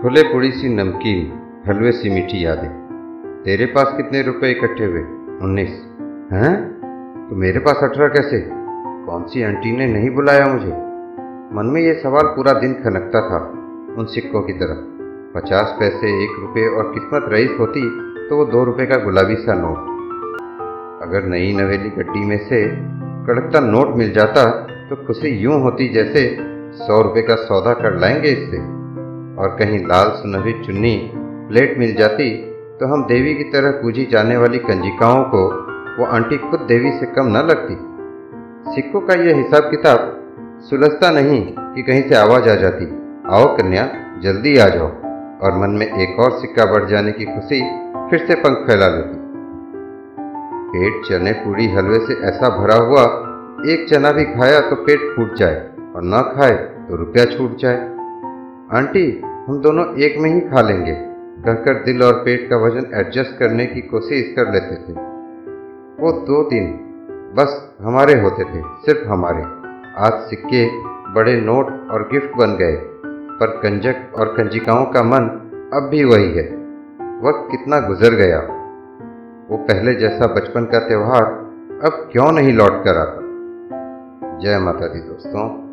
छोले पूड़ी सी नमकीन, हलवे सी मीठी यादें। तेरे पास कितने रुपए इकट्ठे हुए? उन्नीस। हैं? तो मेरे पास अठारह कैसे? कौन सी आंटी ने नहीं बुलाया मुझे? मन में ये सवाल पूरा दिन खनकता था, उन सिक्कों की तरह। पचास पैसे, एक रुपये और किस्मत रईस होती तो वो दो रुपये का गुलाबी सा नोट। अगर नई नवेली गड्डी में से कड़कता नोट मिल जाता तो खुशी यूँ होती जैसे सौ रुपये का सौदा कर लाएँगे इससे। और कहीं लाल सुनहरी चुन्नी प्लेट मिल जाती तो हम देवी की तरह पूजी जाने वाली कंजिकाओं को, वो आंटी खुद देवी से कम न लगती। सिक्कों का यह हिसाब किताब सुलझता नहीं कि कहीं से आवाज़ आ जाती, आओ कन्या, जल्दी आ जाओ। और मन में एक और सिक्का बढ़ जाने की खुशी फिर से पंख फैला लेती पेट चने पूरी हलवे से ऐसा भरा हुआ, एक चना भी खाया तो पेट फूट जाए और न खाए तो रुपया छूट जाए। आंटी हम दोनों एक में ही खा लेंगे। कहकर दिल और पेट का वज़न एडजस्ट करने की कोशिश कर लेते थे। वो दो दिन बस हमारे होते थे, सिर्फ़ हमारे। आज सिक्के, बड़े नोट और गिफ्ट बन गए। पर कंजक और कंजिकाओं का मन अब भी वही है। वक्त कितना गुजर गया। वो पहले जैसा बचपन का त्यौहार अब क्यों नहीं लौट कर आता? जय माता दी दोस्तों।